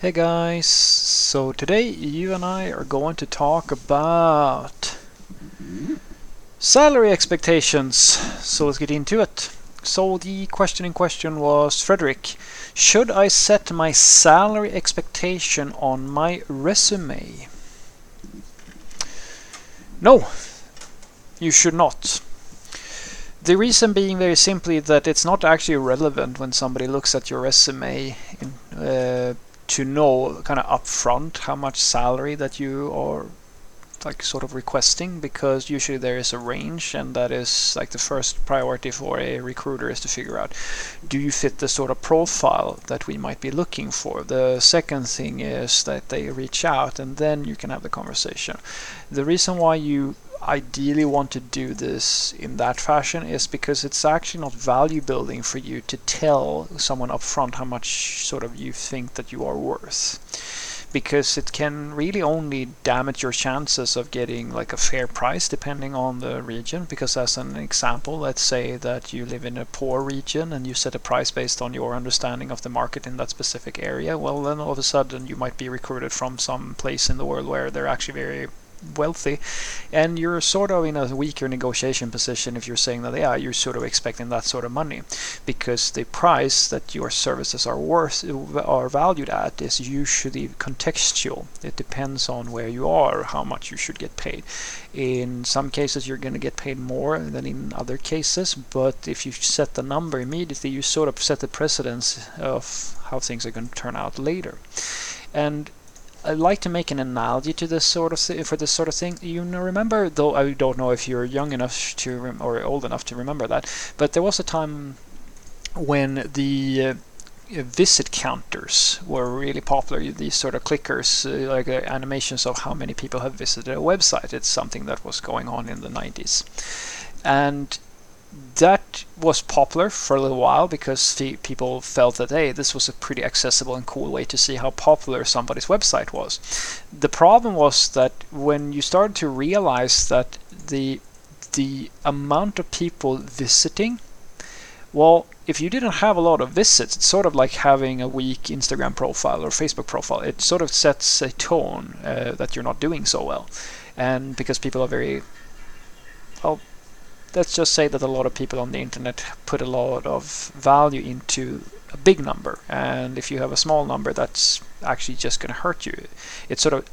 Hey guys, so today you and I are going to talk about salary expectations. So let's get into it. So the question in question was Frederick, should I set my salary expectation on my resume? No, you should not. The reason being very simply that it's not actually relevant when somebody looks at your resume in, uh, to know kind of upfront how much salary that you are like sort of requesting because usually there is a range and that is like the first priority for a recruiter is to figure out do you fit the sort of profile that we might be looking for? The second thing is that they reach out and then you can have the conversation. The reason why you ideally want to do this in that fashion is because it's actually not value building for you to tell someone up front how much sort of you think that you are worth. Because it can really only damage your chances of getting like a fair price depending on the region. Because as an example let's say that you live in a poor region and you set a price based on your understanding of the market in that specific area well then all of a sudden you might be recruited from some place in the world where they're actually very wealthy and you're sort of in a weaker negotiation position if you're saying that yeah you're sort of expecting that sort of money because the price that your services are worth are valued at is usually contextual. It depends on where you are how much you should get paid. In some cases you're going to get paid more than in other cases but if you set the number immediately you sort of set the precedence of how things are going to turn out later. And I like to make an analogy to this sort of th- for this sort of thing. You remember though I don't know if you're young enough to rem- or old enough to remember that, but there was a time when the uh, visit counters were really popular. These sort of clickers, uh, like uh, animations of how many people have visited a website. It's something that was going on in the 90s, and that was popular for a little while because people felt that hey this was a pretty accessible and cool way to see how popular somebody's website was. The problem was that when you started to realize that the the amount of people visiting well if you didn't have a lot of visits it's sort of like having a weak instagram profile or facebook profile. It sort of sets a tone uh, that you're not doing so well. And because people are very well let's just say that a lot of people on the internet put a lot of value into a big number. And if you have a small number that's actually just going to hurt you. It sort of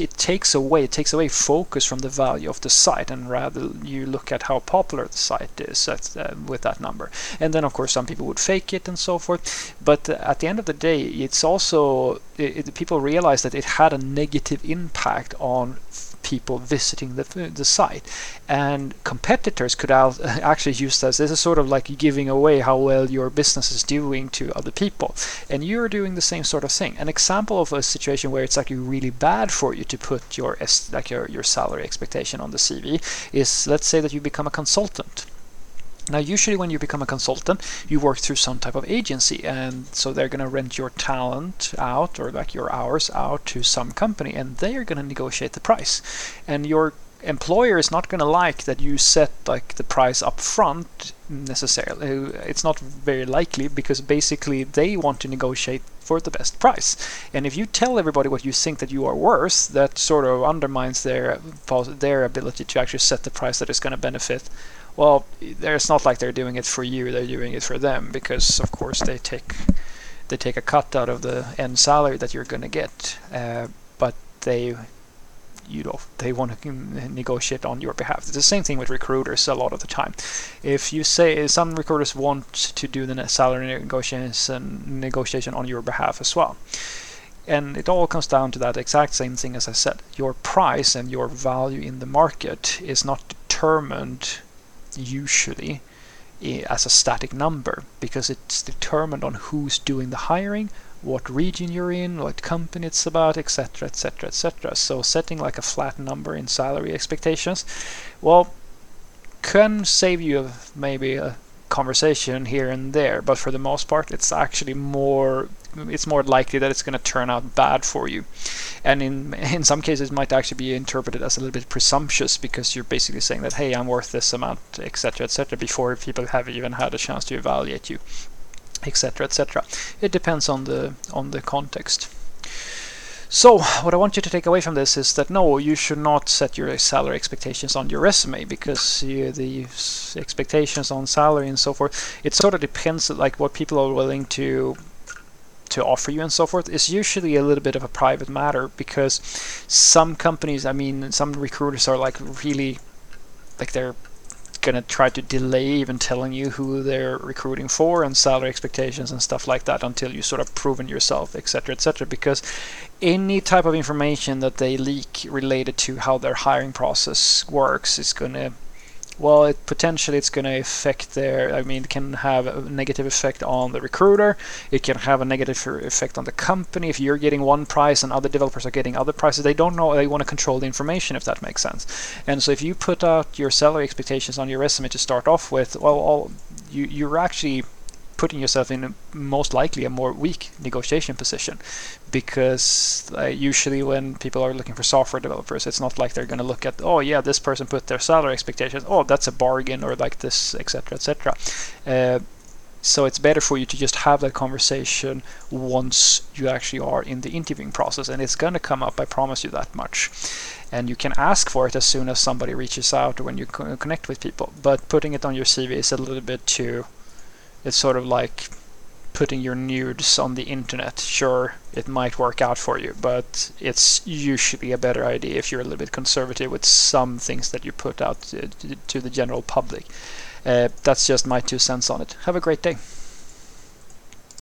it takes away it takes away focus from the value of the site and rather you look at how popular the site is at, uh, with that number. And then of course some people would fake it and so forth. But uh, at the end of the day it's also it, it, people realize that it had a negative impact on people visiting the, the site. And competitors could actually use this. This is sort of like giving away how well your business is doing to other people. And you're doing the same sort of thing. An example of a situation where it's actually really bad for you to put your like your, your salary expectation on the CV is let's say that you become a consultant now, usually when you become a consultant, you work through some type of agency, and so they're going to rent your talent out or like your hours out to some company, and they are going to negotiate the price. And your employer is not going to like that you set like the price up front necessarily. It's not very likely because basically they want to negotiate for the best price. And if you tell everybody what you think that you are worth, that sort of undermines their their ability to actually set the price that is going to benefit well, it's not like they're doing it for you; they're doing it for them because, of course, they take they take a cut out of the end salary that you're going to get, uh, but they you know they want to negotiate on your behalf. It's the same thing with recruiters a lot of the time. If you say some recruiters want to do the salary negotiation negotiation on your behalf as well. And it all comes down to that exact same thing as I said. Your price and your value in the market is not determined usually as a static number because it's determined on who's doing the hiring, what region you're in, what company it's about, etc., etc., etc. So setting like a flat number in salary expectations, well, can save you maybe a conversation here and there, but for the most part, it's actually more it's more likely that it's going to turn out bad for you. And in in some cases, might actually be interpreted as a little bit presumptuous because you're basically saying that, hey, I'm worth this amount, etc., etc., before people have even had a chance to evaluate you, etc., etc. It depends on the on the context. So, what I want you to take away from this is that no, you should not set your salary expectations on your resume because you, the expectations on salary and so forth, it sort of depends like what people are willing to to offer you and so forth is usually a little bit of a private matter because some companies, I mean, some recruiters are like really like they're going to try to delay even telling you who they're recruiting for and salary expectations and stuff like that until you sort of proven yourself etc etc because any type of information that they leak related to how their hiring process works is going to well, it potentially it's going to affect their. I mean, it can have a negative effect on the recruiter. It can have a negative er, effect on the company if you're getting one price and other developers are getting other prices. They don't know. They want to control the information, if that makes sense. And so, if you put out your salary expectations on your resume to start off with, well, all, you you're actually putting yourself in most likely a more weak negotiation position because uh, usually when people are looking for software developers it's not like they're going to look at oh yeah this person put their salary expectations. Oh that's a bargain or like this etc etc uh, so it's better for you to just have that conversation once you actually are in the interviewing process and it's going to come up i promise you that much. And you can ask for it as soon as somebody reaches out or when you connect with people but putting it on your cv is a little bit too it's sort of like putting your nudes on the internet. Sure, it might work out for you, but it's usually a better idea if you're a little bit conservative with some things that you put out to, to the general public. Uh, that's just my two cents on it. Have a great day.